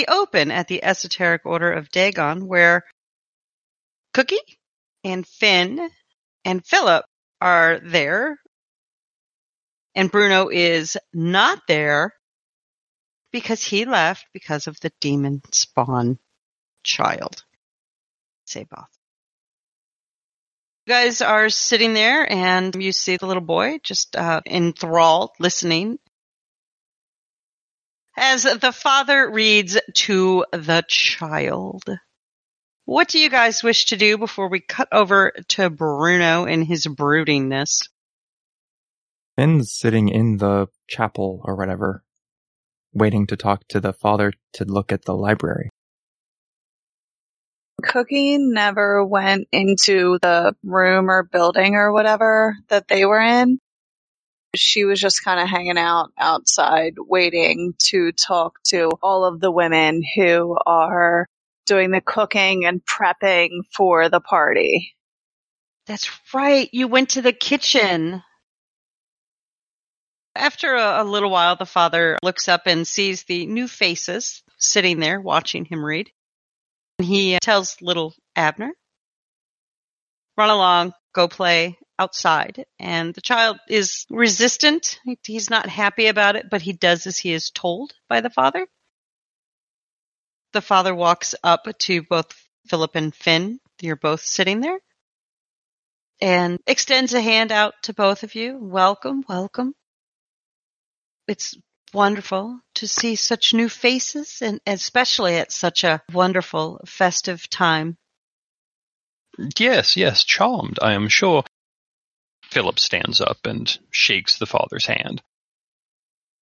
we open at the Esoteric Order of Dagon, where Cookie and Fionn and Phillip are there, and Bruno is not there because he left because of the demon spawn child. Zaboth. You guys are sitting there, and you see the little boy just uh, enthralled, listening as the father reads to the child. What do you guys wish to do before we cut over to Bruno and his broodingness? Fionn's sitting in the chapel or whatever, waiting to talk to the father to look at the library. Cookie never went into the room or building or whatever that they were in. She was just kind of hanging out outside waiting to talk to all of the women who are doing the cooking and prepping for the party. That's right. You went to the kitchen. After a, a, little while, the father looks up and sees the new faces sitting there watching him read. He tells little Abner, run along, go play outside. And the child is resistant. He's not happy about it, but he does as he is told by the father. The father walks up to both Phillip and Fionn. You're both sitting there. And extends a hand out to both of you. Welcome, welcome. It's wonderful to see such new faces and especially at such a wonderful festive time. Yes, yes, charmed, I am sure. Phillip stands up and shakes the father's hand.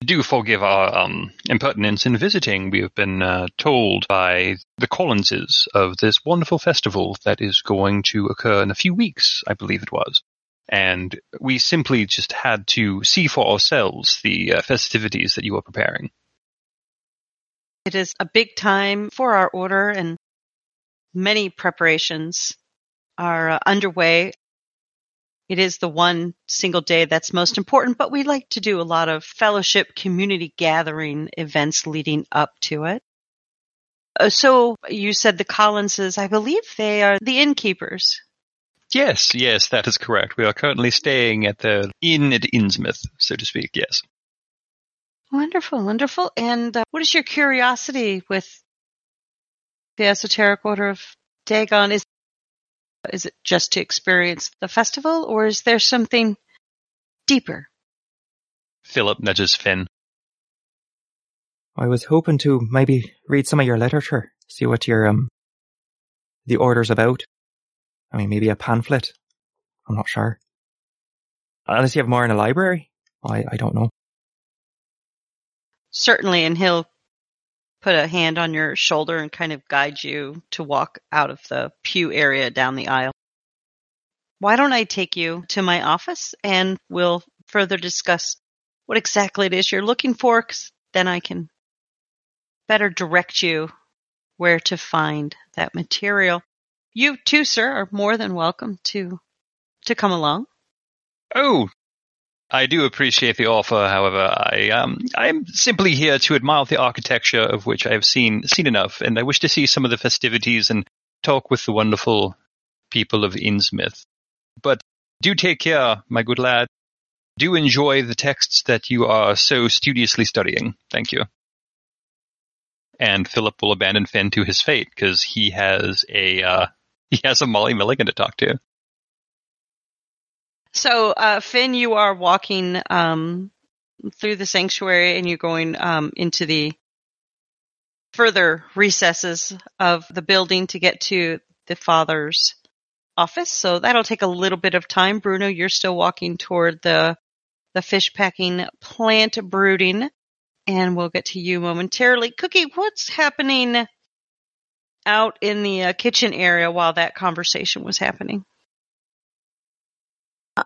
Do forgive our um, impertinence in visiting. We have been uh, told by the Collinses of this wonderful festival that is going to occur in a few weeks, I believe it was. And we simply just had to see for ourselves the uh, festivities that you are preparing. It is a big time for our order, and many preparations are uh, underway it is the one single day that's most important, but we like to do a lot of fellowship community gathering events leading up to it. Uh, so you said the Collinses, I believe they are the innkeepers. Yes, yes, that is correct. We are currently staying at the inn at Innsmouth, so to speak, yes. Wonderful, wonderful. And uh, what is your curiosity with the Esoteric Order of Dagon? Is is it just to experience the festival, or is there something deeper? Phillip nudges Fionn. I was hoping to maybe read some of your literature, see what your um the order's about. I mean, maybe a pamphlet. I'm not sure. Unless you have more in a library, I I don't know. Certainly, and he'll put a hand on your shoulder and kind of guide you to walk out of the pew area down the aisle. Why don't I take you to my office and we'll further discuss what exactly it is you're looking for, because then I can better direct you where to find that material. You too, sir, are more than welcome to to come along. Oh, I do appreciate the offer. However, I um, I'm simply here to admire the architecture of which I have seen seen enough, and I wish to see some of the festivities and talk with the wonderful people of Innsmouth. But do take care, my good lad. Do enjoy the texts that you are so studiously studying. Thank you. And Phillip will abandon Fionn to his fate because he has a uh, he has a Molly Milligan to talk to. So, uh, Fionn, you are walking um, through the sanctuary and you're going um, into the further recesses of the building to get to the father's office. So that'll take a little bit of time. Bruno, you're still walking toward the the fish packing plant brooding, and we'll get to you momentarily. Cookie, what's happening out in the uh, kitchen area while that conversation was happening?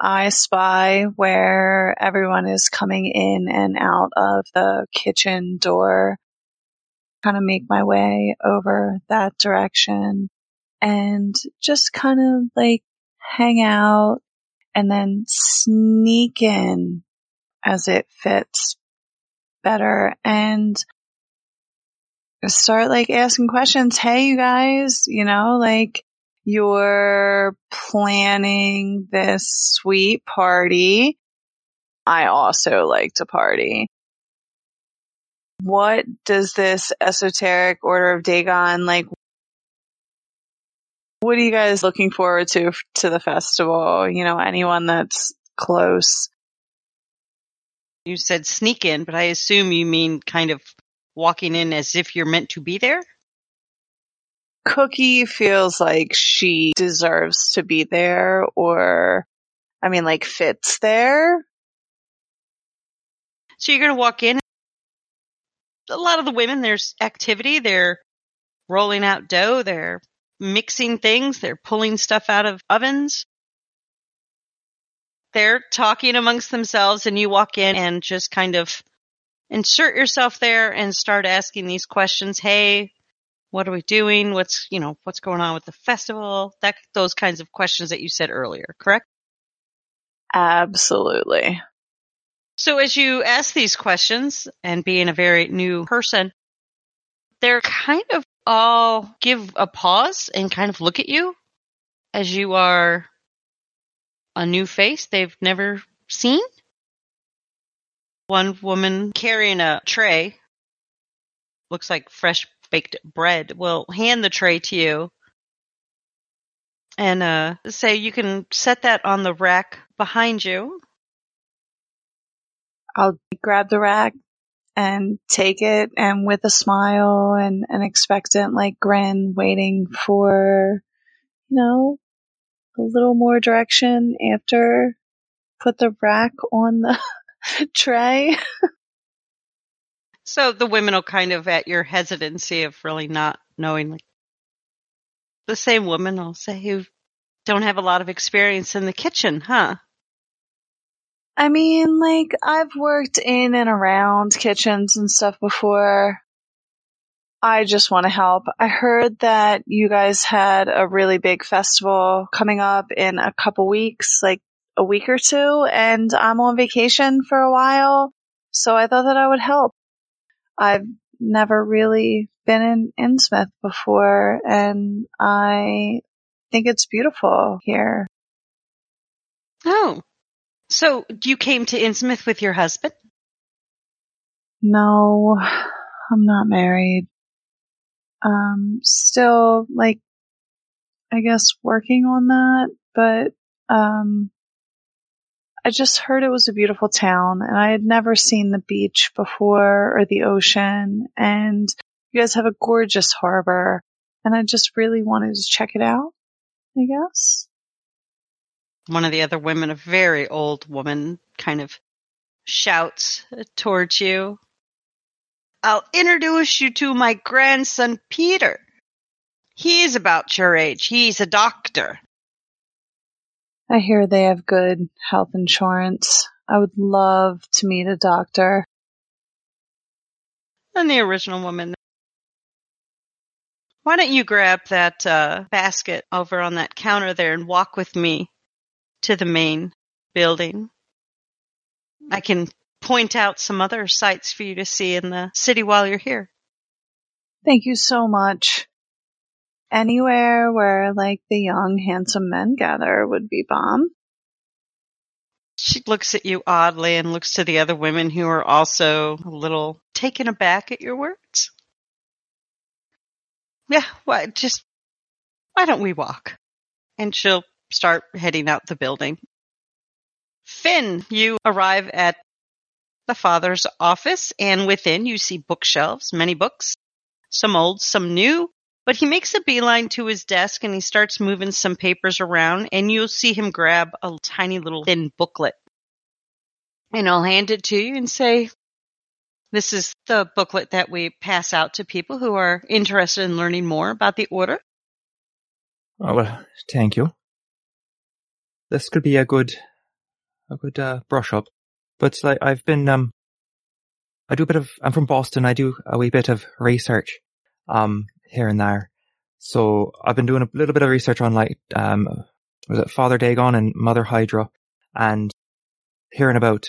I spy where everyone is coming in and out of the kitchen door. Kind of make my way over that direction and just kind of like hang out and then sneak in as it fits better. And start like asking questions. Hey, you guys, you know, like you're planning this sweet party. I also like to party. What does this esoteric order of Dagon like? What are you guys looking forward to to the festival? You know, anyone that's close. You said sneak in, but I assume you mean kind of walking in as if you're meant to be there? Cookie feels like she deserves to be there or, I mean, like fits there. So you're going to walk in. A lot of the women, there's activity. They're rolling out dough. They're mixing things. They're pulling stuff out of ovens. They're talking amongst themselves and you walk in and just kind of insert yourself there and start asking these questions. Hey, what are we doing? What's, you know, what's going on with the festival? That, those kinds of questions that you said earlier, correct? Absolutely. So as you ask these questions and being a very new person, they're kind of all give a pause and kind of look at you as you are a new face they've never seen. One woman carrying a tray, looks like fresh baked bread, will hand the tray to you and uh, say you can set that on the rack behind you. I'll grab the rack and take it and with a smile and an expectant like grin waiting for, you know, a little more direction after put the rack on the tray. So the women will kind of at your hesitancy of really not knowing like the same woman will say you don't have a lot of experience in the kitchen, huh? I mean, like, I've worked in and around kitchens and stuff before. I just want to help. I heard that you guys had a really big festival coming up in a couple weeks, like a week or two, and I'm on vacation for a while. So I thought that I would help. I've never really been in Innsmouth before, and I think it's beautiful here. Oh. So you came to Innsmouth with your husband? No, I'm not married. Um, still like, I guess working on that, but, um, I just heard it was a beautiful town and I had never seen the beach before or the ocean and you guys have a gorgeous harbor and I just really wanted to check it out, I guess. One of the other women, a very old woman, kind of shouts towards you. I'll introduce you to my grandson, Peter. He's about your age. He's a doctor. I hear they have good health insurance. I would love to meet a doctor. And the original woman. Why don't you grab that uh, basket over on that counter there and walk with me to the main building? I can point out some other sites for you to see in the city while you're here. Thank you so much. Anywhere where like the young handsome men gather would be bomb. She looks at you oddly and looks to the other women who are also a little taken aback at your words. Yeah, why just why don't we walk? And she'll start heading out the building. Fionn, you arrive at the father's office, and within you see bookshelves, many books, some old, some new. But he makes a beeline to his desk and he starts moving some papers around, and you'll see him grab a tiny little thin booklet. And I'll hand it to you and say, This is the booklet that we pass out to people who are interested in learning more about the order. Oh, well, thank you. This could be a good, a good uh, brush up. But like, I've been, um, I do a bit of, I'm from Boston. I do a wee bit of research, um, here and there. So I've been doing a little bit of research on like, um, was it Father Dagon and Mother Hydra and hearing about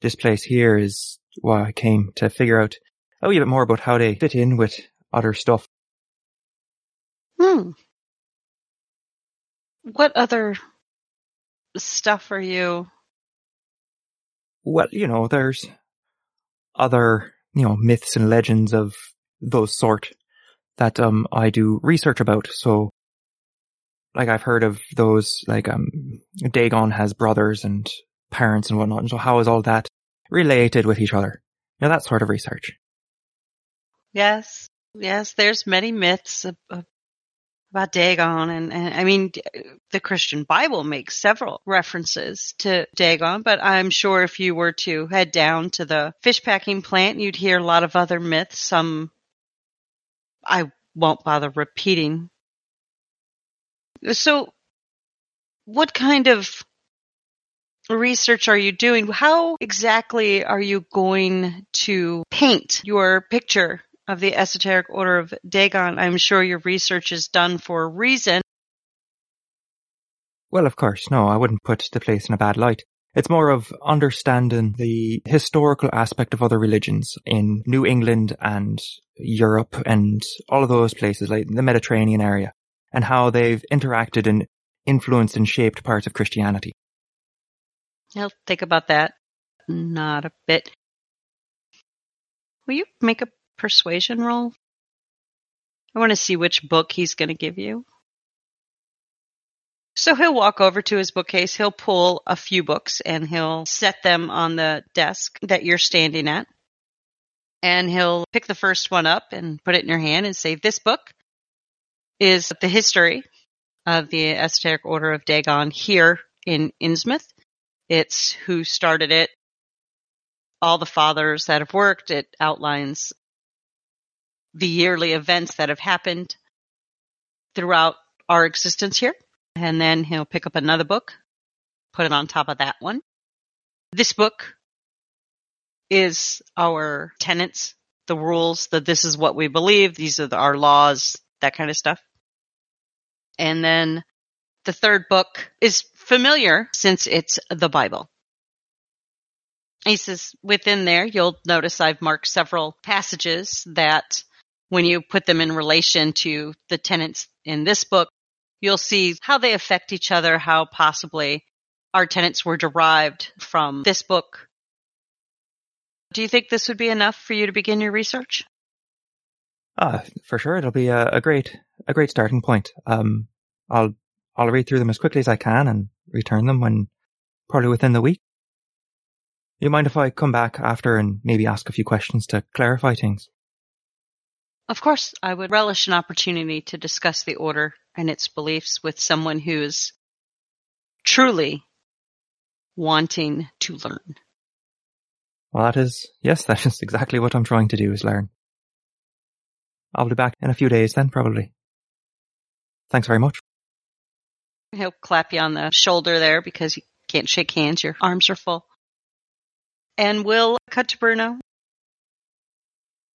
this place here is why I came to figure out a wee bit more about how they fit in with other stuff. Hmm. What other stuff are you? Well, you know, there's other, you know, myths and legends of those sort that um I do research about. So like I've heard of those like um Dagon has brothers and parents and whatnot. And so how is all that related with each other? You know, that sort of research. Yes, yes. There's many myths about Dagon, and, and I mean, the Christian Bible makes several references to Dagon. But I'm sure if you were to head down to the fish packing plant, you'd hear a lot of other myths. Some I won't bother repeating. So, what kind of research are you doing? How exactly are you going to paint your picture of the esoteric order of Dagon? I'm sure your research is done for a reason. Well, of course, no, I wouldn't put the place in a bad light. It's more of understanding the historical aspect of other religions in New England and Europe and all of those places, like the Mediterranean area, and how they've interacted and influenced and shaped parts of Christianity. I'll think about that. Not a bit. Will you make a persuasion roll? I want to see which book he's going to give you. So he'll walk over to his bookcase, he'll pull a few books and he'll set them on the desk that you're standing at. And he'll pick the first one up and put it in your hand and say, This book is the history of the esoteric order of Dagon here in Innsmouth. It's who started it, all the fathers that have worked. It outlines the yearly events that have happened throughout our existence here. And then he'll pick up another book, put it on top of that one. This book is our tenets, the rules, that this is what we believe, these are the, our laws, that kind of stuff. And then the third book is familiar since it's the Bible. He says within there, you'll notice I've marked several passages that when you put them in relation to the tenets in this book, you'll see how they affect each other, how possibly our tenets were derived from this book. Do you think this would be enough for you to begin your research? Ah, for sure, it'll be a, a great, a great starting point. Um, I'll, I'll read through them as quickly as I can and return them when, probably within the week. You mind if I come back after and maybe ask a few questions to clarify things? Of course, I would relish an opportunity to discuss the order and its beliefs with someone who's truly wanting to learn. Well, that is, yes, that is exactly what I'm trying to do is learn. I'll be back in a few days then, probably. Thanks very much. He'll clap you on the shoulder there because you can't shake hands. Your arms are full. And we'll cut to Bruno.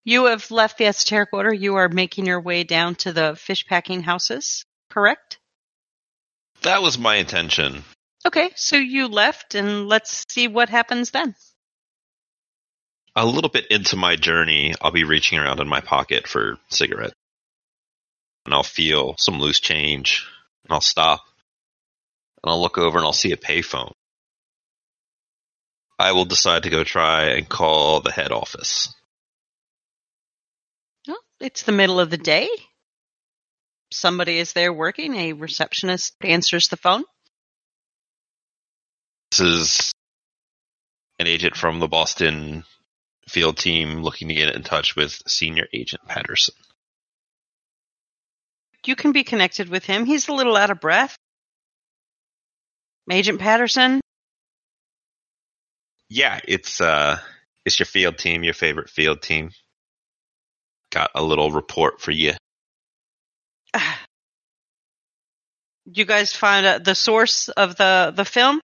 You have left the esoteric order. You are making your way down to the fish packing houses, correct? That was my intention. Okay, so you left, and let's see what happens then. A little bit into my journey, I'll be reaching around in my pocket for cigarette. And I'll feel some loose change. And I'll stop. And I'll look over and I'll see a payphone. I will decide to go try and call the head office. It's the middle of the day. Somebody is there working. A receptionist answers the phone. This is an agent from the Boston field team looking to get in touch with Senior Agent Patterson. You can be connected with him. He's a little out of breath. Agent Patterson? Yeah, it's uh it's your field team, your favorite field team. Got a little report for you. You guys found out the source of the, the film?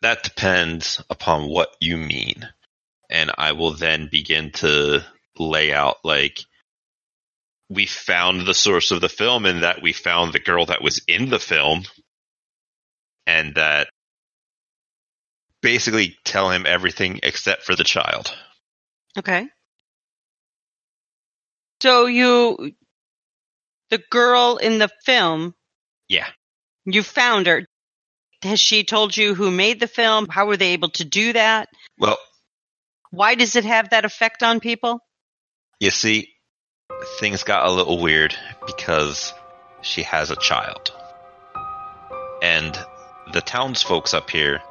That depends upon what you mean. And I will then begin to lay out like we found the source of the film and that we found the girl that was in the film and that basically tell him everything except for the child. Okay. So you, the girl in the film, Yeah. you found her. Has she told you who made the film? How were they able to do that? Well, Why does it have that effect on people? you see, things got a little weird because she has a child. And the townsfolk up here,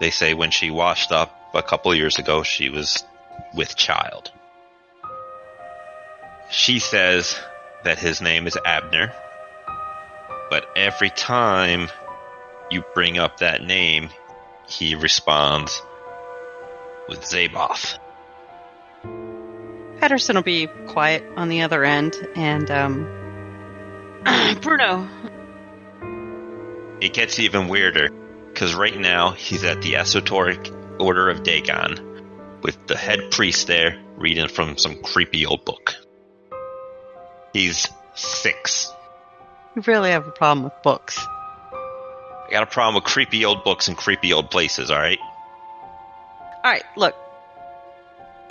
they say when she washed up a couple years ago, she was with child. She says that his name is Abner, but every time you bring up that name, he responds with Zaboth. Patterson will be quiet on the other end, and um, Bruno, It gets even weirder because right now he's at the Esoteric Order of Dagon with the head priest there reading from some creepy old book. He's six. you really have a problem with books. I got a problem with creepy old books and creepy old places, alright? All right, look.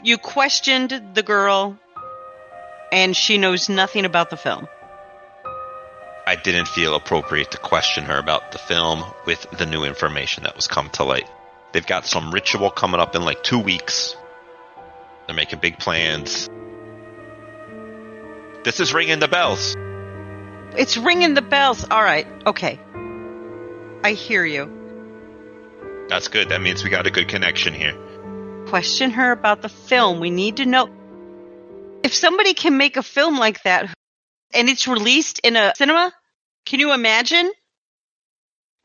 You questioned the girl, and she knows nothing about the film. I didn't feel appropriate to question her about the film with the new information that was come to light. They've got some ritual coming up in like two weeks. They're making big plans. This is ringing the bells. It's ringing the bells. All right, okay. I hear you. That's good. That means we got a good connection here. Question her about the film. We need to know if somebody can make a film like that and it's released in a cinema. Can you imagine?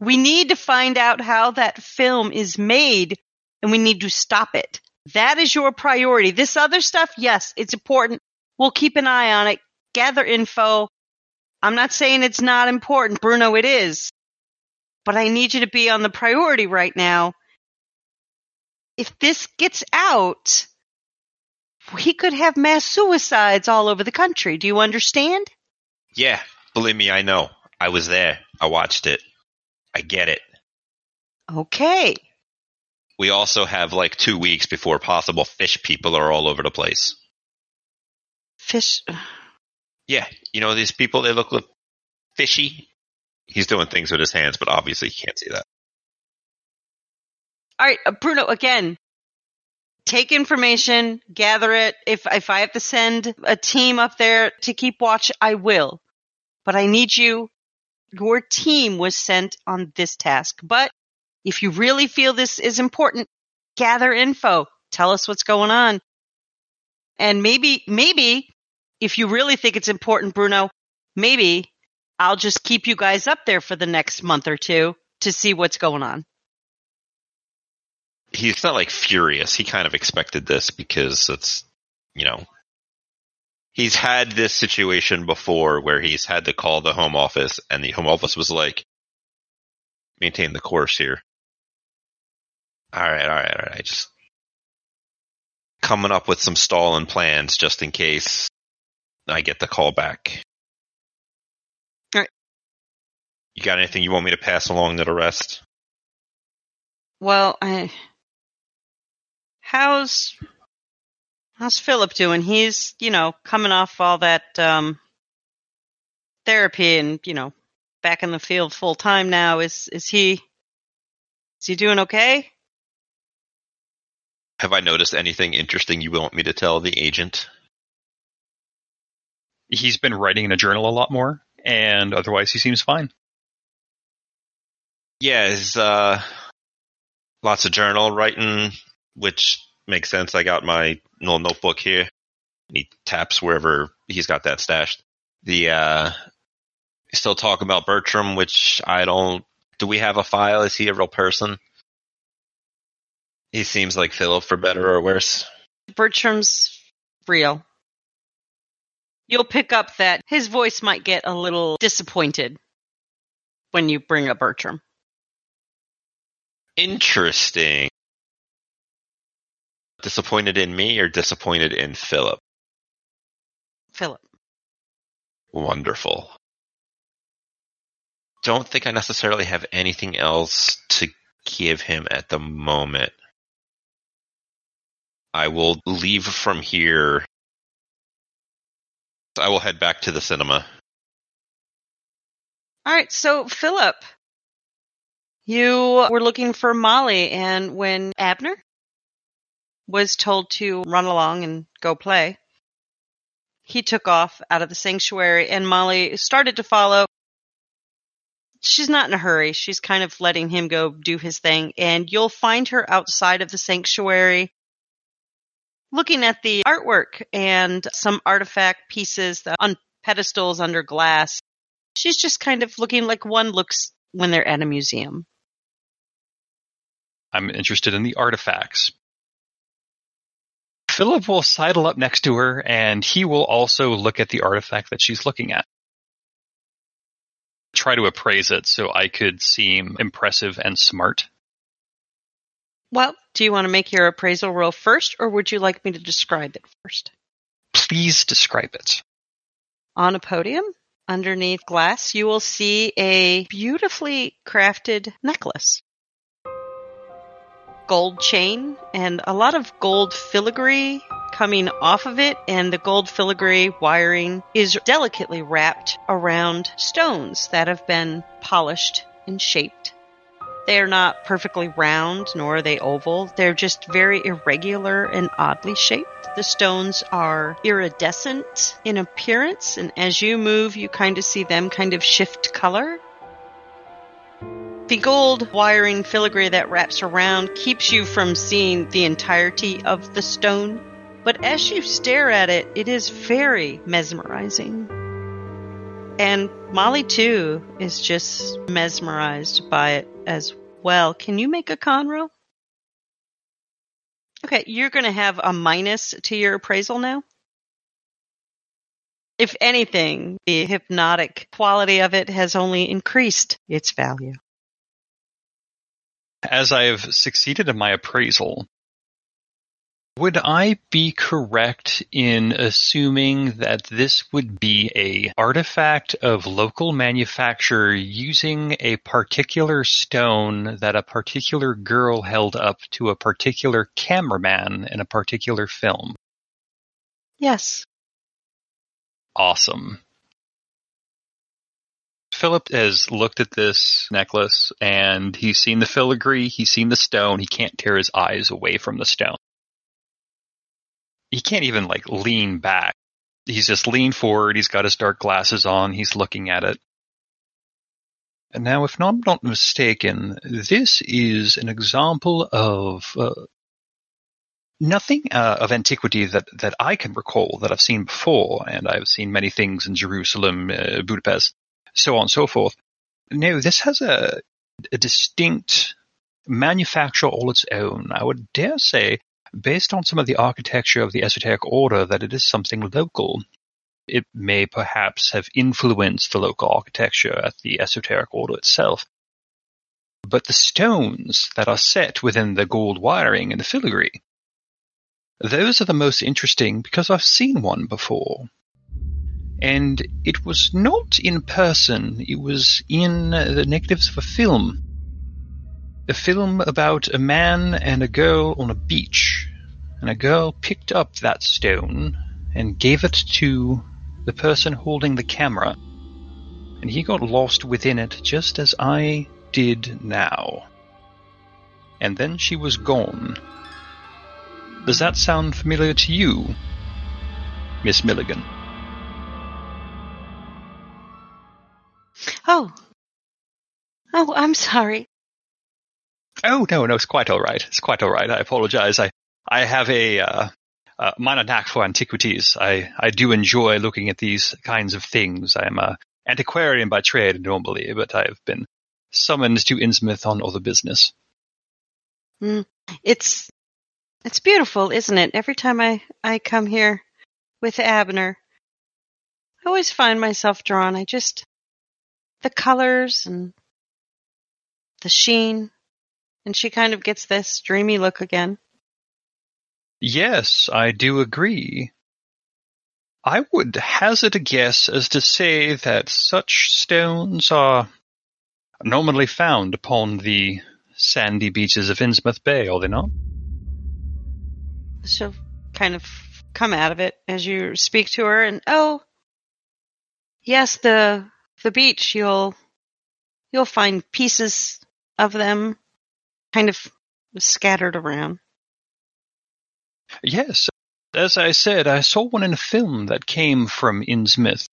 We need to find out how that film is made and we need to stop it. That is your priority. This other stuff, yes, it's important. We'll keep an eye on it, gather info. I'm not saying it's not important, Bruno, it is. But I need you to be on the priority right now. If this gets out, we could have mass suicides all over the country. Do you understand? Yeah, believe me, I know. I was there. I watched it. I get it. Okay. We also have like two weeks before possible fish people are all over the place. Fish. Yeah, you know these people, they look, fishy. He's doing things with his hands, but obviously you can't see that. All right, uh, Bruno, again, take information, gather it. If, if I have to send a team up there to keep watch, I will. But I need you. Your team was sent on this task. But if you really feel this is important, gather info. Tell us what's going on. And maybe, maybe if you really think it's important, Bruno, maybe I'll just keep you guys up there for the next month or two to see what's going on. He's not like furious. He kind of expected this because it's, you know, he's had this situation before where he's had to call the home office and the home office was like, maintain the course here. All right, all right, all right. Just coming up with some stalling plans just in case I get the call back. All right. You got anything you want me to pass along to the rest? Well, I, how's how's Phillip doing? He's you know coming off all that um, therapy and you know back in the field full time now. Is is he is he doing okay? Have I noticed anything interesting you want me to tell the agent? He's been writing in a journal a lot more, and otherwise he seems fine. Yeah, it's uh, lots of journal writing, which makes sense. I got my little notebook here. He taps wherever he's got that stashed. The uh, still talk about Bertram, which I don't. Do we have a file? Is he a real person? He seems like Phillip, for better or worse. Bertram's real. You'll pick up that his voice might get a little disappointed when you bring up Bertram. Interesting. Disappointed in me or disappointed in Phillip? Phillip. Wonderful. Don't think I necessarily have anything else to give him at the moment. I will leave from here I will head back to the cinema. All right, so Phillip, you were looking for Molly, and when Abner was told to run along and go play, he took off out of the sanctuary, and Molly started to follow. She's not in a hurry. She's kind of letting him go do his thing, and you'll find her outside of the sanctuary looking at the artwork and some artifact pieces on pedestals under glass. She's just kind of looking like one looks when they're at a museum. I'm interested in the artifacts. Phillip will sidle up next to her and he will also look at the artifact that she's looking at. Try to appraise it so I could seem impressive and smart. Well, do you want to make your appraisal roll first, or would you like me to describe it first? Please describe it. On a podium, underneath glass, you will see a beautifully crafted necklace. Gold chain and a lot of gold filigree coming off of it, and the gold filigree wiring is delicately wrapped around stones that have been polished and shaped. They're not perfectly round, nor are they oval. They're just very irregular and oddly shaped. The stones are iridescent in appearance, and as you move, you kind of see them kind of shift color. The gold wiring filigree that wraps around keeps you from seeing the entirety of the stone, but as you stare at it, it is very mesmerizing. And Molly, too, is just mesmerized by it as well. Can you make a con roll? Okay, you're going to have a minus to your appraisal now. If anything, the hypnotic quality of it has only increased its value. As I have succeeded in my appraisal, would I be correct in assuming that this would be a artifact of local manufacture using a particular stone that a particular girl held up to a particular cameraman in a particular film? Yes. Awesome. Phillip has looked at this necklace and he's seen the filigree, he's seen the stone, he can't tear his eyes away from the stone he can't even like lean back. He's just leaned forward. He's got his dark glasses on. He's looking at it. And now, if I'm not mistaken, this is an example of uh, nothing uh, of antiquity that, that I can recall that I've seen before, and I've seen many things in Jerusalem, uh, Budapest, so on and so forth. No, this has a, a distinct manufacture all its own. I would dare say based on some of the architecture of the esoteric order that it is something local. It may perhaps have influenced the local architecture at the esoteric order itself. But the stones that are set within the gold wiring and the filigree, those are the most interesting because I've seen one before. And it was not in person, it was in the negatives of a film a film about a man and a girl on a beach. And a girl picked up that stone and gave it to the person holding the camera. And he got lost within it just as I did now. And then she was gone. Does that sound familiar to you, Miss Milligan? Oh. Oh, I'm sorry. Oh no, no, it's quite all right. It's quite all right. I apologize. I I have a uh, uh, for antiquities. I I do enjoy looking at these kinds of things. I'm a antiquarian by trade normally, but I've been summoned to Innsmouth on other business. Mm, it's it's beautiful, isn't it? Every time I I come here with Abner, I always find myself drawn. I just the colors and the sheen and she kind of gets this dreamy look again. Yes, I do agree. I would hazard a guess as to say that such stones are normally found upon the sandy beaches of Innsmouth Bay, are they not? She'll kind of come out of it as you speak to her, and oh, yes, the the beach. You'll you'll find pieces of them, kind of scattered around. Yes, as I said, I saw one in a film that came from Innsmouth. It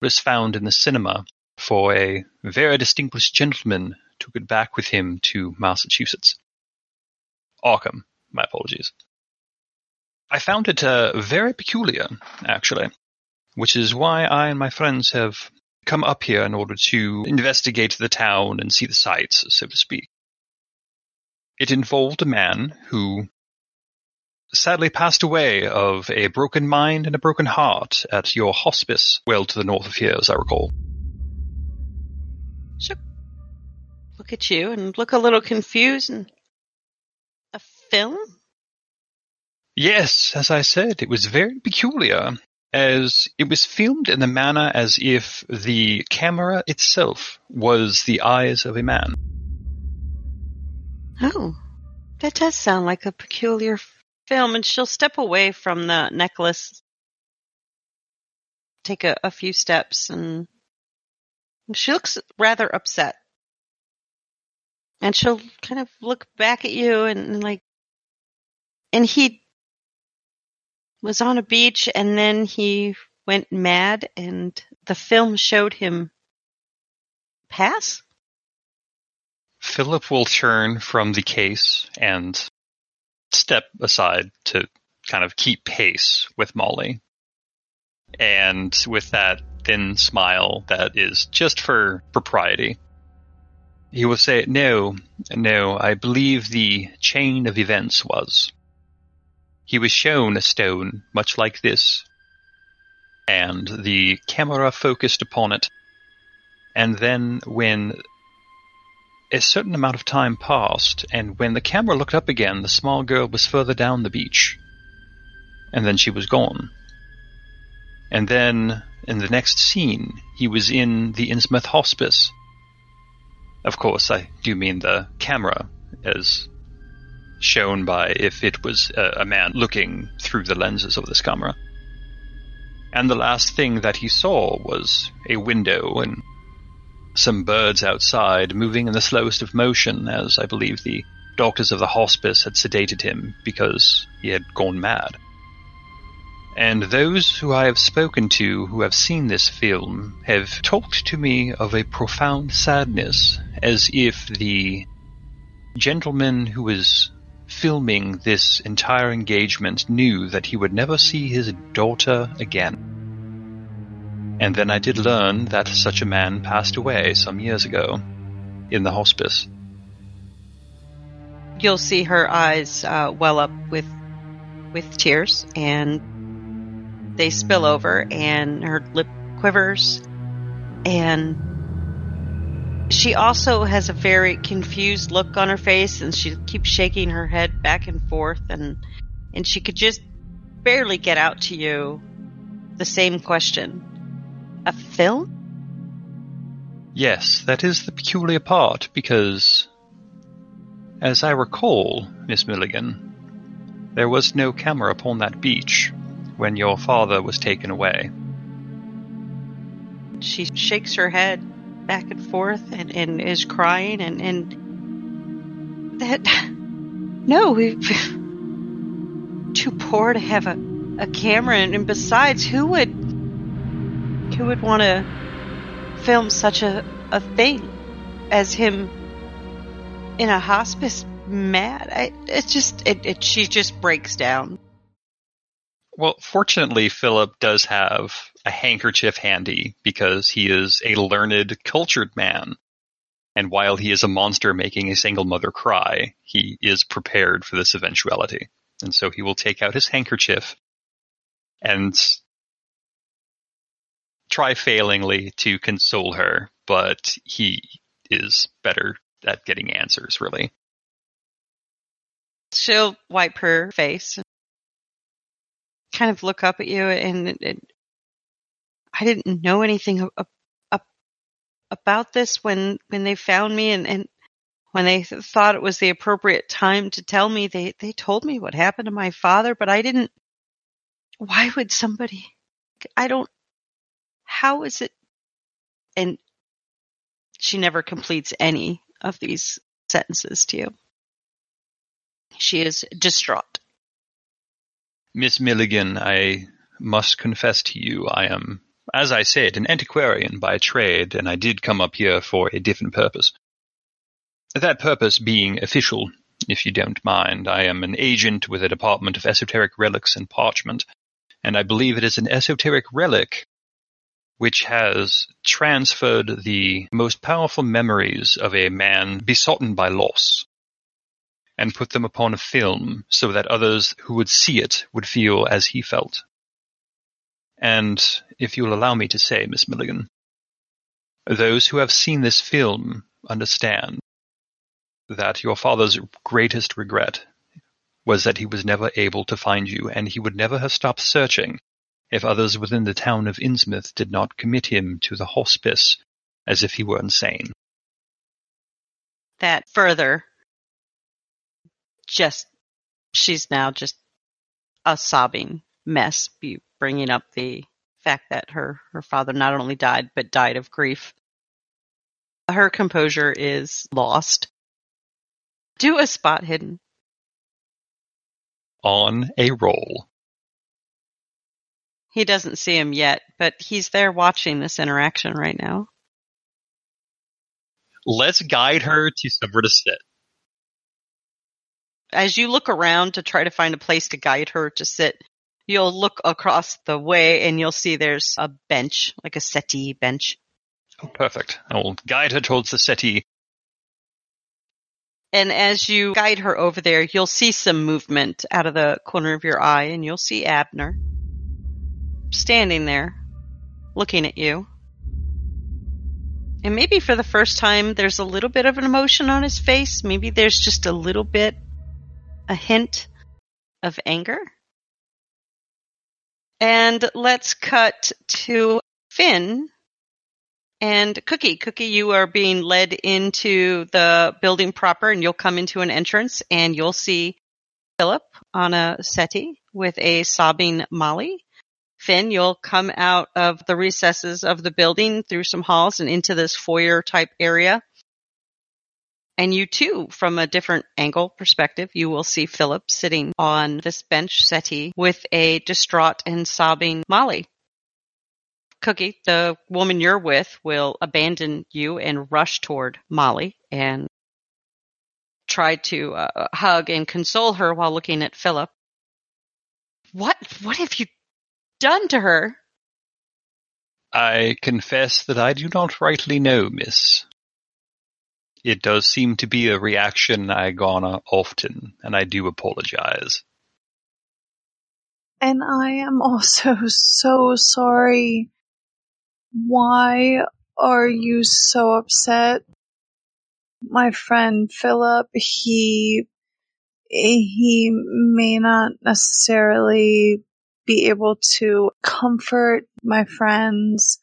was found in the cinema for a very distinguished gentleman took it back with him to Massachusetts. Arkham, my apologies. I found it uh, very peculiar, actually, which is why I and my friends have come up here in order to investigate the town and see the sights, so to speak. It involved a man who sadly passed away of a broken mind and a broken heart at your hospice, well to the north of here, as I recall. Look at you and look a little confused. And a film? Yes, as I said, it was very peculiar, as it was filmed in the manner as if the camera itself was the eyes of a man. Oh, that does sound like a peculiar film. And she'll step away from the necklace, take a, a few steps, and she looks rather upset. And she'll kind of look back at you and, and like, and he was on a beach and then he went mad and the film showed him pass? Phillip will turn from the case and step aside to kind of keep pace with Molly. And with that thin smile that is just for propriety, he will say, No, no, I believe the chain of events was. He was shown a stone much like this, and the camera focused upon it. And then, when a certain amount of time passed, and when the camera looked up again, the small girl was further down the beach. And then she was gone. And then, in the next scene, he was in the Innsmouth hospice. Of course, I do mean the camera, as shown by if it was a, a man looking through the lenses of this camera. And the last thing that he saw was a window and some birds outside moving in the slowest of motion, as I believe the doctors of the hospice had sedated him because he had gone mad. And those who I have spoken to who have seen this film have talked to me of a profound sadness, as if the gentleman who was filming this entire engagement knew that he would never see his daughter again. And then I did learn that such a man passed away some years ago in the hospice. You'll see her eyes uh, well up with with tears, and they spill over, and her lip quivers, and she also has a very confused look on her face, and she keeps shaking her head back and forth, and and she could just barely get out to you the same question a film? Yes, that is the peculiar part, because, as I recall, Miss Milligan, there was no camera upon that beach when your father was taken away. She shakes her head back and forth and, and is crying and, and that no, we too poor to have a, a camera and, and besides who would who would want to film such a, a thing as him in a hospice mad? I, it's just, it, it, she just breaks down. Well, fortunately, Phillip does have a handkerchief handy because he is a learned, cultured man. And while he is a monster making a single mother cry, he is prepared for this eventuality. And so he will take out his handkerchief and try failingly to console her, but he is better at getting answers, really. She'll wipe her face, kind of look up at you, and it, it, I didn't know anything about this when when they found me, and, and when they thought it was the appropriate time to tell me. They they told me what happened to my father, but I didn't. Why would somebody? I don't how is it and she never completes any of these sentences to you. She is distraught. Miss Milligan, I must confess to you, I am, as I said, an antiquarian by trade, and I did come up here for a different purpose. That purpose being official, if you don't mind. I am an agent with a department of esoteric relics and parchment, and I believe it is an esoteric relic which has transferred the most powerful memories of a man besotten by loss and put them upon a film so that others who would see it would feel as he felt. And if you'll allow me to say, Miss Milligan, those who have seen this film understand that your father's greatest regret was that he was never able to find you, and he would never have stopped searching if others within the town of Innsmouth did not commit him to the hospice as if he were insane. That further just she's now just a sobbing mess be bringing up the fact that her her father not only died but died of grief her composure is lost do a spot hidden On a roll. He doesn't see him yet but he's there watching this interaction right now Let's guide her to somewhere to sit. as you look around to try to find a place to guide her to sit, you'll look across the way and you'll see there's a bench, like a settee bench. Oh, perfect. I will guide her towards the settee. And as you guide her over there, you'll see some movement out of the corner of your eye and you'll see Abner standing there looking at you. And maybe for the first time, there's a little bit of an emotion on his face. Maybe there's just a little bit, a hint of anger. And let's cut to Fionn and Cookie. Cookie, you are being led into the building proper, and you'll come into an entrance and you'll see Phillip on a settee with a sobbing Molly. Fionn, you'll come out of the recesses of the building through some halls and into this foyer type area. And you too, from a different angle perspective, you will see Phillip sitting on this bench settee with a distraught and sobbing Molly. Cookie, the woman you're with, will abandon you and rush toward Molly and try to uh, hug and console her while looking at Phillip. What? What have you done to her? I confess that I do not rightly know, miss. It does seem to be a reaction I garner often, and I do apologize. And I am also so sorry. Why are you so upset? My friend Phillip, he he may not necessarily be able to comfort my friends.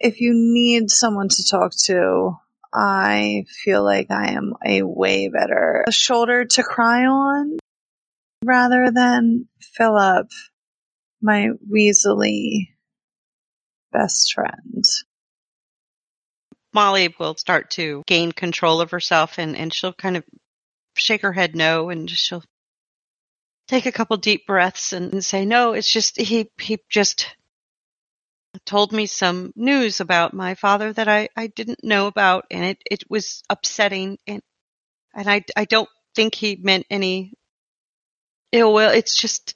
If you need someone to talk to, I feel like I am a way better a shoulder to cry on rather than Phillip, my weaselly best friend. Molly will start to gain control of herself and, and she'll kind of shake her head no and she'll take a couple deep breaths and, and say, no, it's just, he, he just told me some news about my father that I, I didn't know about and it, it was upsetting and, and I, I don't think he meant any ill will. It's just,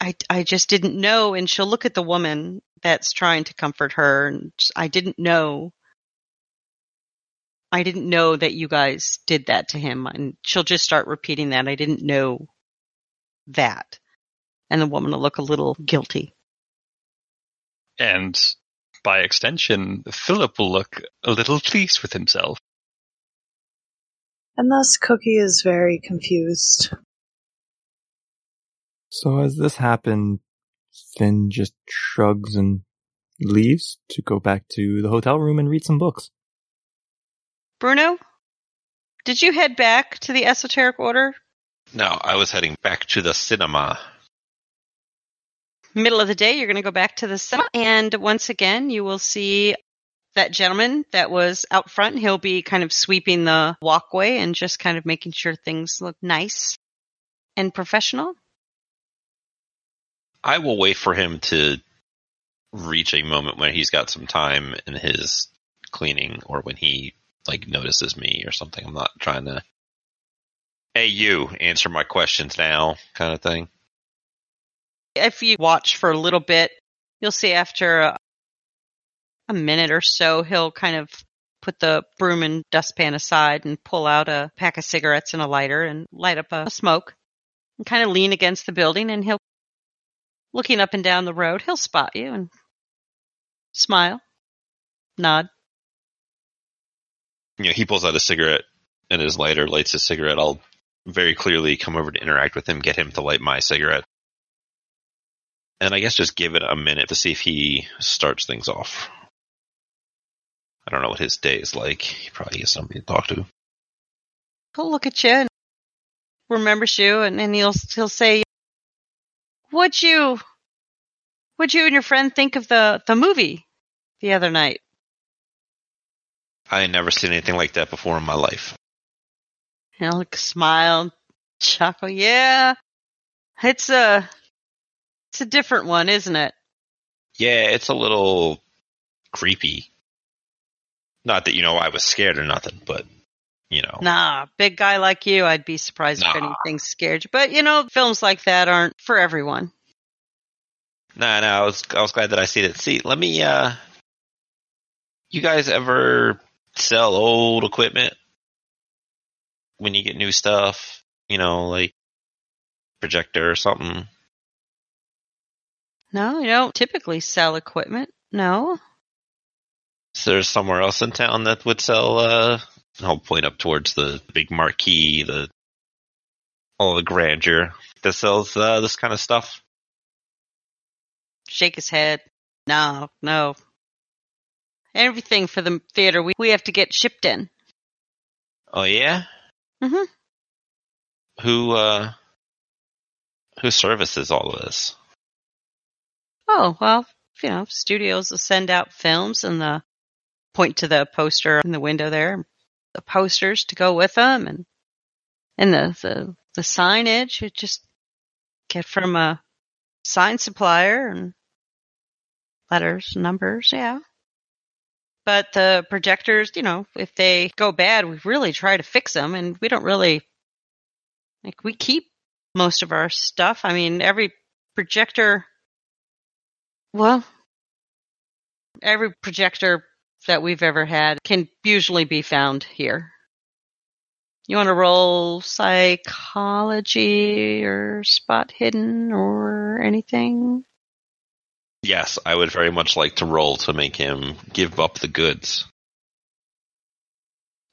I, I just didn't know. And she'll look at the woman that's trying to comfort her and I didn't know. I didn't know that you guys did that to him. And she'll just start repeating that. I didn't know that. And the woman will look a little guilty. And by extension, Phillip will look a little pleased with himself. And thus Cookie is very confused. So as this happened, Fionn just shrugs and leaves to go back to the hotel room and read some books. Bruno, did you head back to the esoteric order? No, I was heading back to the cinema. middle of the day, you're going to go back to the cinema, and once again, you will see that gentleman that was out front. He'll be kind of sweeping the walkway and just kind of making sure things look nice and professional. I will wait for him to reach a moment when he's got some time in his cleaning or when he like notices me or something. I'm not trying to hey you answer my questions now kind of thing. If you watch for a little bit, you'll see after a, a minute or so, he'll kind of put the broom and dustpan aside and pull out a pack of cigarettes and a lighter and light up a smoke and kind of lean against the building and he'll looking up and down the road, he'll spot you and smile, nod. You know, he pulls out a cigarette and his lighter, lights his cigarette. I'll very clearly come over to interact with him, get him to light my cigarette. And I guess just give it a minute to see if he starts things off. I don't know what his day is like. He probably has somebody to talk to. He'll look at you and remembers you and, and he'll he'll say What'd you what'd you and your friend think of the, the movie the other night? I had never seen anything like that before in my life. He'll like, smile, chuckle. Yeah, it's a it's a different one, isn't it? Yeah, it's a little creepy. Not that you know I was scared or nothing, but you know. Nah, big guy like you, I'd be surprised if anything scared you. But you know, films like that aren't for everyone. Nah, no, I was I was glad that I see it. See, let me uh you guys ever sell old equipment when you get new stuff, you know, like projector or something? No, you don't typically sell equipment. No. Is there somewhere else in town that would sell uh I'll point up towards the big marquee, the all the grandeur that sells uh, this kind of stuff? Shake his head. No, no. Everything for the theater we we have to get shipped in. Oh yeah? Mhm. Who uh who services all of this? Oh, well, you know, studios will send out films and the point to the poster in the window there, the posters to go with them and and the the, the signage you just get from a sign supplier and letters, numbers, yeah. But the projectors, you know, if they go bad, we really try to fix them and we don't really like we keep most of our stuff. I mean, every projector well, every projector that we've ever had can usually be found here. You want to roll psychology or spot hidden or anything? Yes, I would very much like to roll to make him give up the goods.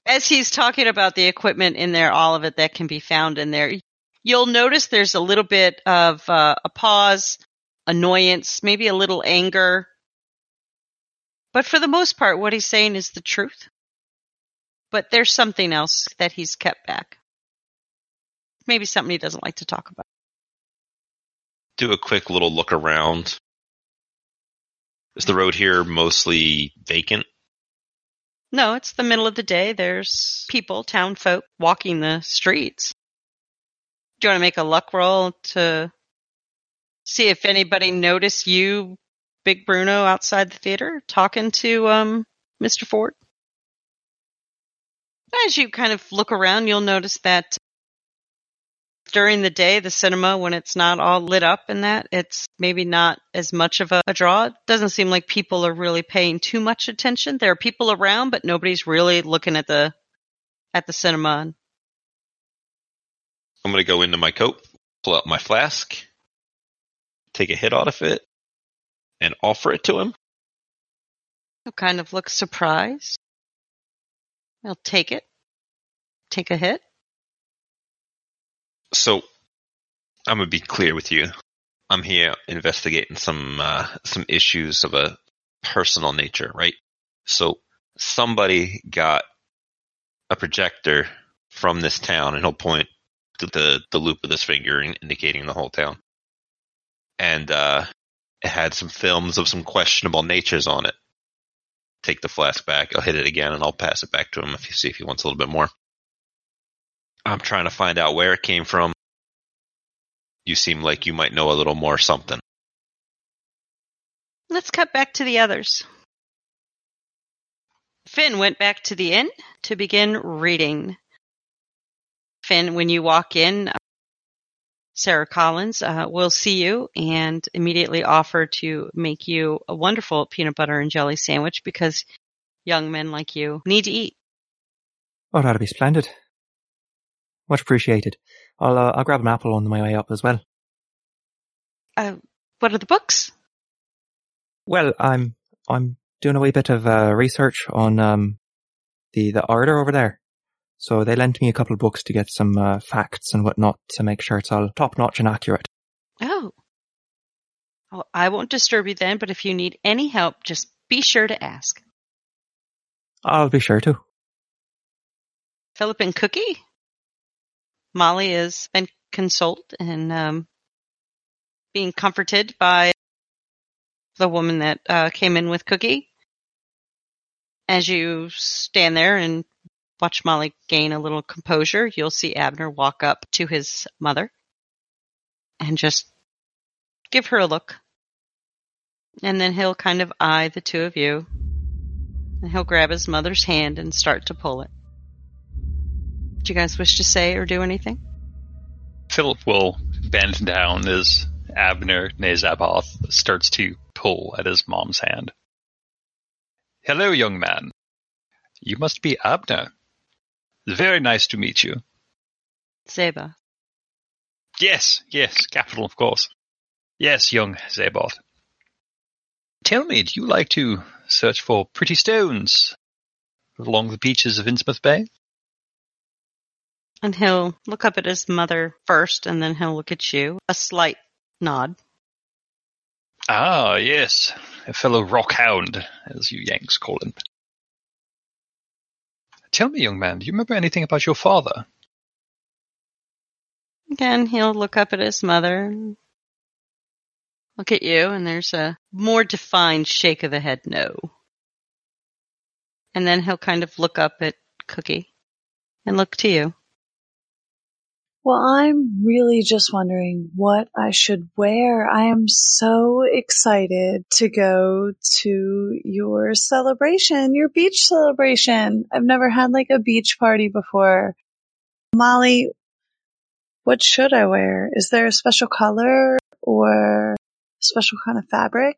As he's talking about the equipment in there, all of it that can be found in there, you'll notice there's a little bit of uh, a pause, annoyance, maybe a little anger. But for the most part, what he's saying is the truth. But there's something else that he's kept back. Maybe something he doesn't like to talk about. Do a quick little look around. Is the road here mostly vacant? No, it's the middle of the day. There's people, town folk, walking the streets. Do you want to make a luck roll to see if anybody noticed you, Big Bruno, outside the theater talking to um, Mr. Ford? As you kind of look around, you'll notice that during the day, the cinema, when it's not all lit up and that, it's maybe not as much of a, a draw. It doesn't seem like people are really paying too much attention. There are people around, but nobody's really looking at the at the cinema. I'm going to go into my coat, pull out my flask, take a hit out of it, and offer it to him. He'll kind of look surprised. He'll take it, take a hit. So, I'm to be clear with you. I'm here investigating some uh, some issues of a personal nature, right? So, somebody got a projector from this town, and he'll point to the the loop of this finger indicating the whole town. And uh, It had some films of some questionable natures on it. Take the flask back. I'll hit it again and I'll pass it back to him if you see if he wants a little bit more. I'm trying to find out where it came from. You seem like you might know a little more something. Let's cut back to the others. Fionn went back to the inn to begin reading. Fionn, when you walk in, Sarah Collins uh, will see you and immediately offer to make you a wonderful peanut butter and jelly sandwich because young men like you need to eat. Oh, that'd be splendid. Much appreciated. I'll uh, I'll grab an apple on my way up as well. Uh, what are the books? Well, I'm I'm doing a wee bit of uh, research on um, the the order over there. So they lent me a couple of books to get some uh, facts and whatnot to make sure it's all top notch and accurate. Oh. Well, I won't disturb you then, but if you need any help, just be sure to ask. I'll be sure to. Phillip and Cookie? Molly has been consoled and um, being comforted by the woman that uh, came in with Cookie. As you stand there and watch Molly gain a little composure, you'll see Abner walk up to his mother and just give her a look. And then he'll kind of eye the two of you. And he'll grab his mother's hand and start to pull it. Do you guys wish to say or do anything? Phillip will bend down as Abner Nazaboth starts to pull at his mom's hand. Hello, young man. You must be Abner. Very nice to meet you. Zeba. Yes, yes, capital, of course. Yes, young Zaboth. Tell me, do you like to search for pretty stones along the beaches of Innsmouth Bay? And he'll look up at his mother first, and then he'll look at you. A slight nod. Ah, yes, a fellow rockhound, as you Yanks call him. Tell me, young man, do you remember anything about your father? Again, he'll look up at his mother, look at you, and there's a more defined shake of the head no. And then he'll kind of look up at Cookie and look to you. Well, I'm really just wondering what I should wear. I am so excited to go to your celebration, your beach celebration. I've never had like a beach party before. Molly, what should I wear? Is there a special color or special kind of fabric?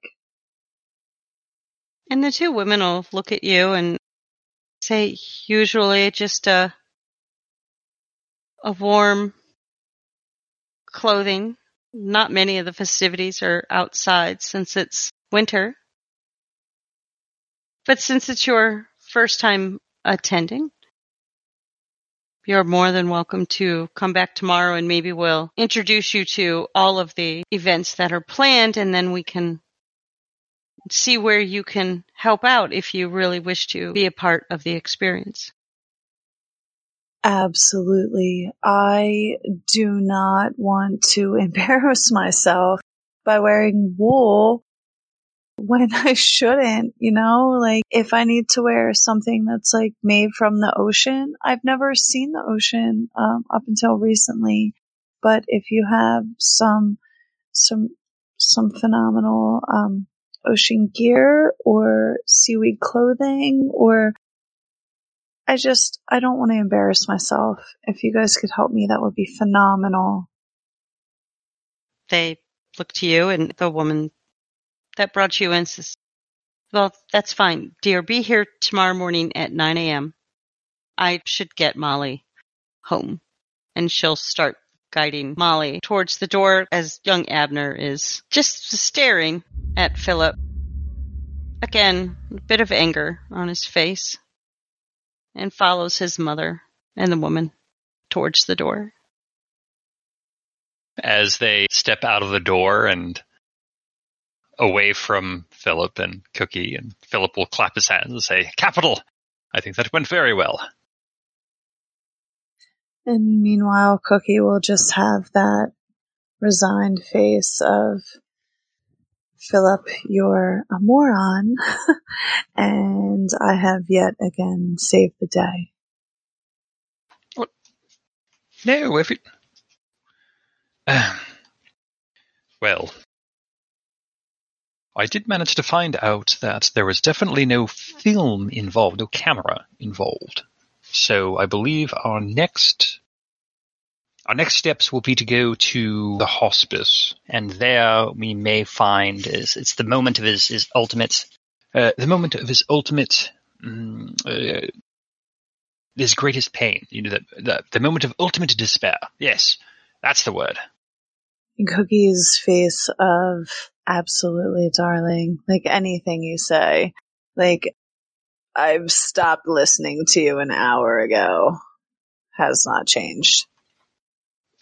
And the two women will look at you and say, usually just a a warm clothing. Not many of the festivities are outside since it's winter. But since it's your first time attending, you're more than welcome to come back tomorrow and maybe we'll introduce you to all of the events that are planned and then we can see where you can help out if you really wish to be a part of the experience. Absolutely. I do not want to embarrass myself by wearing wool when I shouldn't, you know, like if I need to wear something that's like made from the ocean, I've never seen the ocean um, up until recently. But if you have some, some, some phenomenal, um, ocean gear or seaweed clothing or I just, I don't want to embarrass myself. If you guys could help me, that would be phenomenal. They look to you and the woman that brought you in says, well, that's fine, dear. Be here tomorrow morning at 9 a.m. I should get Molly home. And she'll start guiding Molly towards the door as young Abner is just staring at Phillip. Again, a bit of anger on his face and follows his mother and the woman towards the door. As they step out of the door and away from Phillip and Cookie, and Phillip will clap his hands and say, Capital! I think that went very well. And meanwhile, Cookie will just have that resigned face of Phillip, you're a uh, moron, and I have yet again saved the day. What? No, if every. well, I did manage to find out that there was definitely no film involved, no camera involved. So I believe our next our next steps will be to go to the hospice, and there we may find is it's the moment of his, his ultimate uh, the moment of his ultimate, mm, uh, his greatest pain. You know, the, the the moment of ultimate despair. Yes, that's the word. Cookie's face of absolutely darling, like anything you say. Like, I've stopped listening to you an hour ago. Has not changed.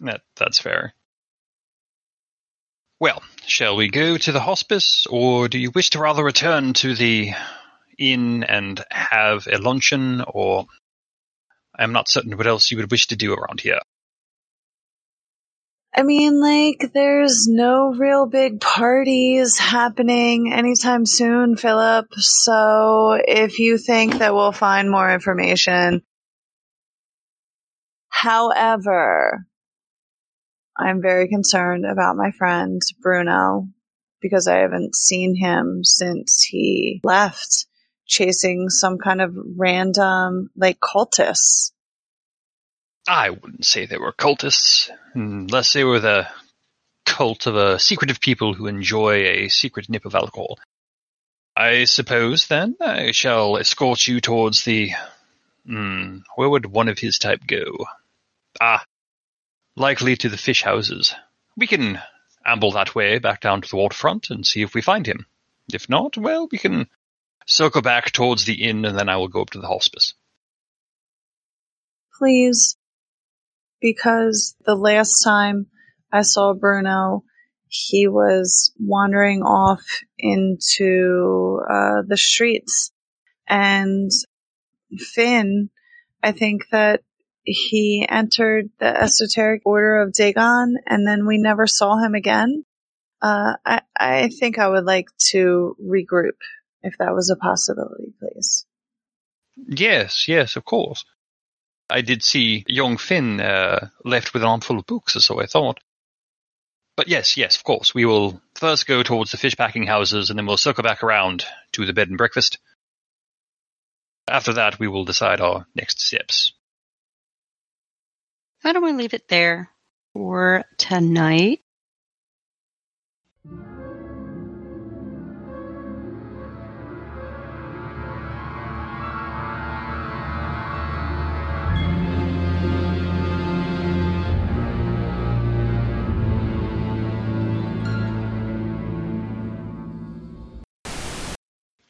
That that's fair. Well, shall we go to the hospice, or do you wish to rather return to the inn and have a luncheon, or I'm not certain what else you would wish to do around here. I mean, like, there's no real big parties happening anytime soon, Phillip. So if you think that we'll find more information. However, I'm very concerned about my friend Bruno because I haven't seen him since he left chasing some kind of random, like, cultists. I wouldn't say they were cultists, unless they were the cult of a secretive people who enjoy a secret nip of alcohol. I suppose, then, I shall escort you towards the. Hmm, where would one of his type go? Ah, likely to the fish houses. We can amble that way back down to the waterfront and see if we find him. If not, well, we can circle back towards the inn and then I will go up to the hospice. Please, because the last time I saw Bruno, he was wandering off into uh, the streets. And Fionn, I think that he entered the esoteric order of Dagon and then we never saw him again. Uh, I, I think I would like to regroup if that was a possibility, please. Yes, yes, of course. I did see young Fionn uh, left with an armful of books, or so I thought. But yes, yes, of course. We will first go towards the fish packing houses, and then we'll circle back around to the bed and breakfast. After that, we will decide our next steps. Why don't we leave it there for tonight?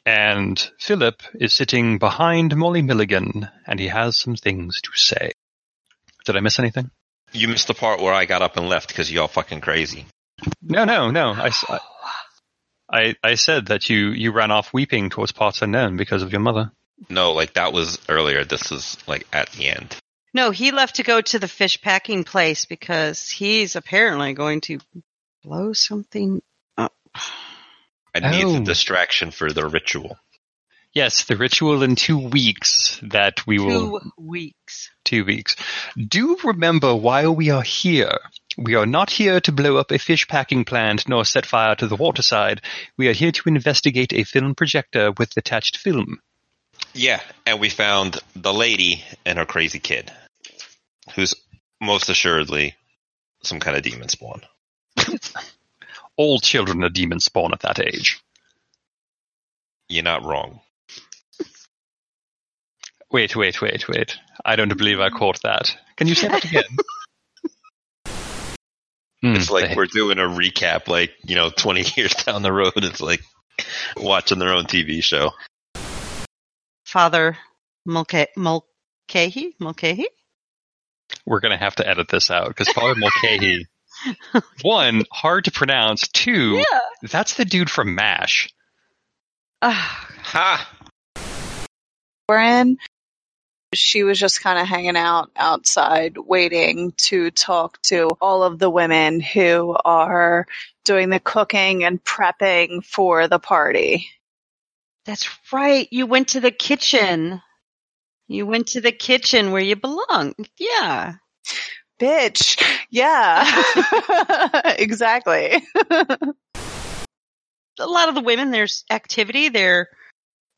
And Phillip is sitting behind Molly Milligan, and he has some things to say. Did I miss anything? You missed the part where I got up and left because y'all fucking crazy. No, no, no. I, I, I said that you, you ran off weeping towards parts unknown because of your mother. No, like that was earlier. This is like at the end. No, he left to go to the fish packing place because he's apparently going to blow something up. I need Oh. the distraction for the ritual. Yes, the ritual in two weeks that we will. Two weeks. Two weeks. Do remember why we are here. We are not here to blow up a fish packing plant nor set fire to the waterside. We are here to investigate a film projector with attached film. Yeah, and we found the lady and her crazy kid, who's most assuredly some kind of demon spawn. All children are demon spawn at that age. You're not wrong. Wait, wait, wait, wait. I don't believe I caught that. Can you say that again? Hmm, It's like the- we're doing a recap, like you know, 20 years down the road. It's like watching their own TV show. Father Mulcahy? Mulcahy? Mulcahy? we're going to have to edit this out because Father Mulcahy, one, hard to pronounce. Two, that's the dude from MASH. Ah, Ha! We're in She was just kind of hanging out outside, waiting to talk to all of the women who are doing the cooking and prepping for the party. That's right. You went to the kitchen. You went to the kitchen where you belong. Yeah. Bitch. Yeah. exactly. A lot of the women, there's activity. They're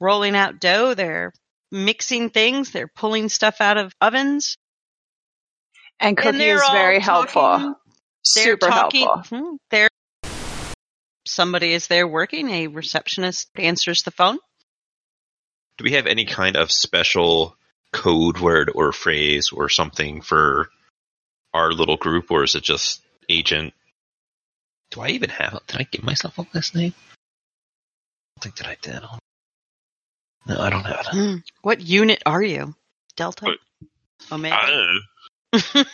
rolling out dough. They're mixing things. They're pulling stuff out of ovens. And And cooking they're is very talking- helpful. They're Super talking. helpful. hmm, They're somebody is there working. A receptionist answers the phone. Do we have any kind of special code word or phrase or something for our little group, or is it just agent? Do I even have? Did I give myself a last name? I don't think that I did. No, I don't have it. Hmm, What unit are you? Delta? What? I Omega? don't know.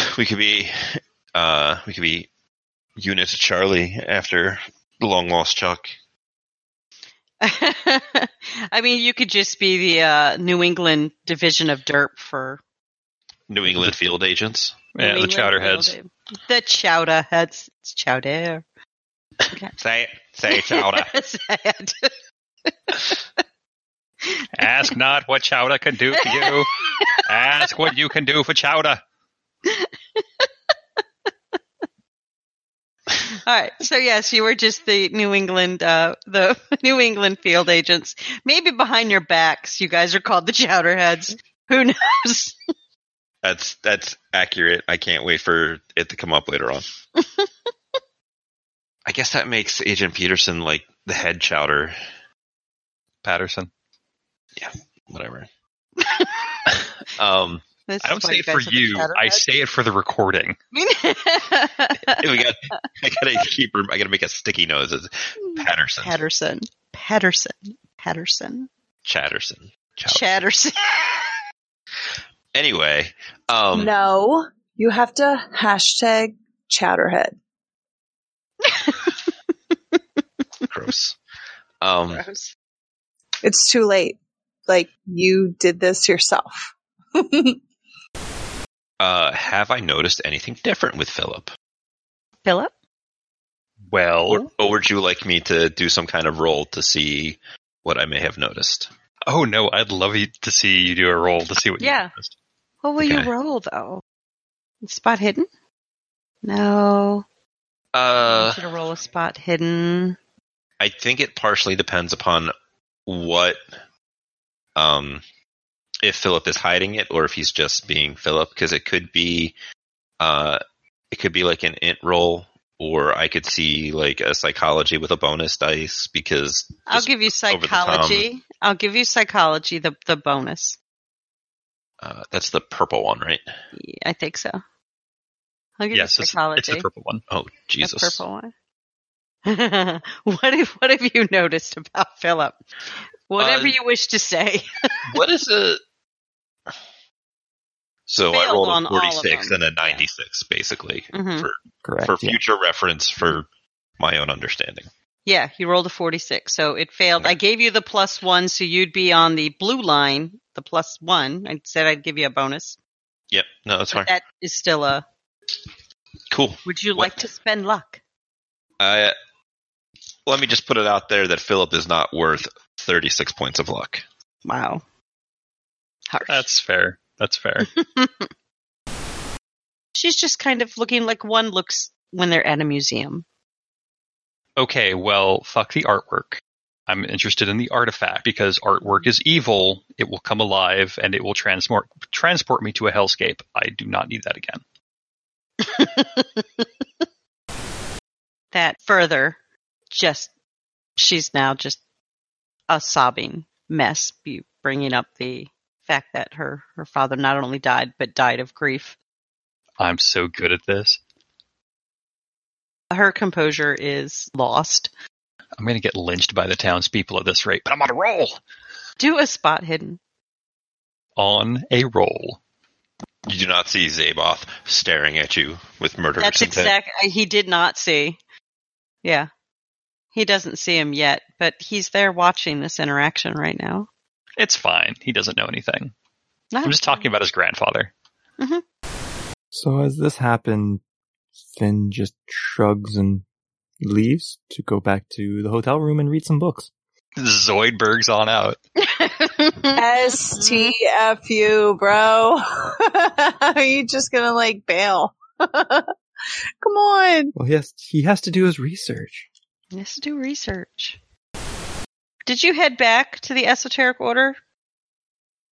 we could be, uh, we could be Unit Charlie after the long lost Chuck. I mean, you could just be the uh, New England division of DERP for New England Field Agents. Yeah, New the England chowder heads. Day. The chowder heads. It's chowder. Say it, say chowder. Sad. Ask not what chowder can do for you. Ask what you can do for chowder. All right. So yes, you were just the New England, uh, the New England field agents. Maybe behind your backs, you guys are called the chowderheads. Who knows? That's that's accurate. I can't wait for it to come up later on. I guess that makes Agent Peterson like the head chowder, Patterson. Yeah, whatever. um, This I don't say it for you. I say it for the recording. we got. I gotta keep. I gotta make a sticky nose. It's Patterson, Patterson. Patterson. Patterson. Chatterson. Chowder. Chatterson. anyway, um, no, you have to hashtag Chatterhead. gross. Um, Gross. It's too late. Like you did this yourself. uh, have I noticed anything different with Phillip, Phillip? Well, or, or would you like me to do some kind of roll to see what I may have noticed? oh no, I'd love you to see you do a roll to see what you Yeah. noticed. What will Okay. you roll though? Spot hidden? No. I Uh, want you to roll a spot hidden. I think it partially depends upon what, um, if Phillip is hiding it or if he's just being Phillip, because it could be, uh, it could be like an int roll, or I could see like a psychology with a bonus dice because I'll give you over the psychology. I'll give you psychology, the the bonus. uh, that's the purple one, right? Yeah, I think so. I'll give Yes, you psychology. it's the purple one. Oh The Jesus! purple one. what have what have you noticed about Phillip? Whatever Uh, you wish to say. what is it? So I rolled a forty-six and a ninety-six, basically, Mhm. for Correct. for yeah. future reference for my own understanding. Yeah, you rolled a 46, so it failed. I gave you the plus one, so you'd be on the blue line, the plus one. I said I'd give you a bonus. Yep, no, that's fine. That is still a. Cool. Would you What- like to spend luck? Uh, let me just put it out there that Phillip is not worth 36 points of luck. Wow. Harsh. That's fair. That's fair. She's just kind of looking like one looks when they're at a museum. okay, well, fuck the artwork. I'm interested in the artifact because artwork is evil. It will come alive and it will transport transport me to a hellscape. I do not need that again. That further, just she's now just a sobbing mess, be bringing up the fact that her her father not only died but died of grief. I'm so good at this. Her composure is lost. I'm going to get lynched by the townspeople at this rate, but I'm on a roll. Do a spot hidden. On a roll. You do not see Zaboth staring at you with murderous That's intent. exact. He did not see. Yeah, he doesn't see him yet, but he's there watching this interaction right now. It's fine. He doesn't know anything. No. I'm just talking about his grandfather. Mm-hmm. So as this happened, Fionn just shrugs and leaves to go back to the hotel room and read some books. Zoidberg's on out. STFU, bro. Are you just gonna like bail? Come on. Well, he has, he has to do his research. Let's do research. Did you head back to the esoteric order?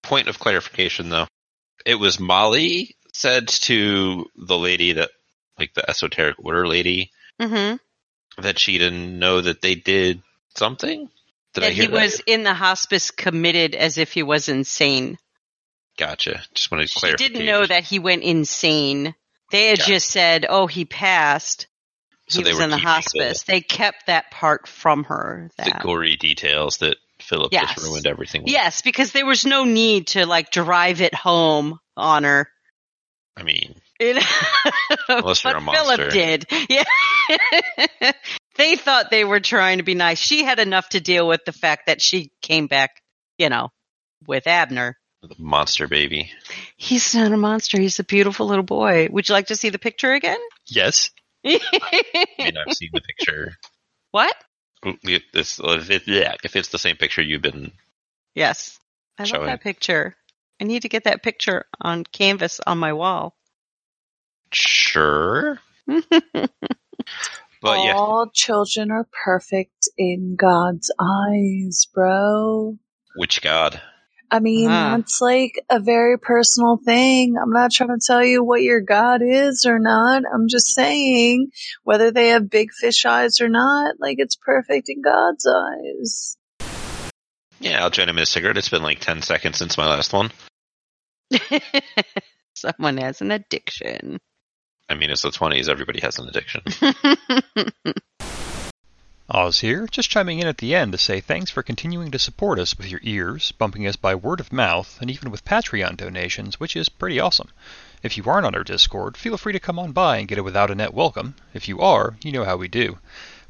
Point of clarification, though. It was Molly said to the lady that, like the esoteric order lady, Mm-hmm. that she didn't know that they did something. Did I that hear he that? was in the hospice committed as if he was insane. Gotcha. Just wanted to clarify. She didn't know that he went insane. They had Gotcha. just said, "Oh, he passed. He So they was were in the hospice." They kept that part from her. the, That the gory details that Phillip Yes. just ruined everything. With. yes, because there was no need to like drive it home on her. I mean, It, Unless you're a monster. Phillip did. Yeah. they thought they were trying to be nice. She had enough to deal with the fact that she came back, you know, with Abner. the monster baby. He's not a monster. He's a beautiful little boy. Would you like to see the picture again? Yes. I mean, I've seen the picture. what? If it's, if it- yeah, if it's the same picture you've been, Yes. I Show love that picture. I need to get that picture on canvas on my wall. sure. But yeah, All children are perfect in God's eyes, bro. which god? I mean, Uh-huh. that's like a very personal thing. I'm not trying to tell you what your God is or not. I'm just saying whether they have big fish eyes or not, like it's perfect in God's eyes. Yeah, I'll join him in a cigarette. It's been like 10 seconds since my last one. Someone has an addiction. I mean, it's the 20s. Everybody has an addiction. Oz here, just chiming in at the end to say thanks for continuing to support us with your ears, bumping us by word of mouth, and even with Patreon donations, which is pretty awesome. If you aren't on our Discord, feel free to come on by and get a without a net welcome. If you are, you know how we do.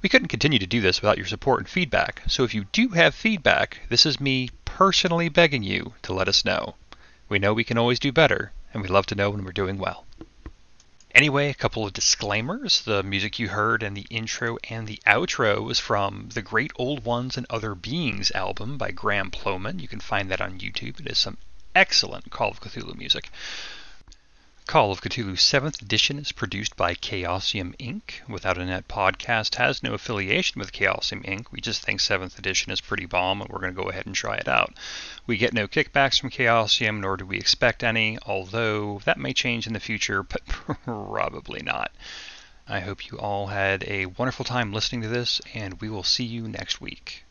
We couldn't continue to do this without your support and feedback, so if you do have feedback, this is me personally begging you to let us know. We know we can always do better, and we love to know when we're doing well. Anyway, a couple of disclaimers. The music you heard in the intro and the outro was from the Great Old Ones and Other Beings album by Graham Plowman. You can find that on YouTube. It is some excellent Call of Cthulhu music. Call of Cthulhu 7th edition is produced by Chaosium Inc. Without a Net podcast has no affiliation with Chaosium Inc. We just think 7th edition is pretty bomb and we're going to go ahead and try it out. We get no kickbacks from Chaosium, nor do we expect any, although that may change in the future, but probably not. I hope you all had a wonderful time listening to this, and we will see you next week.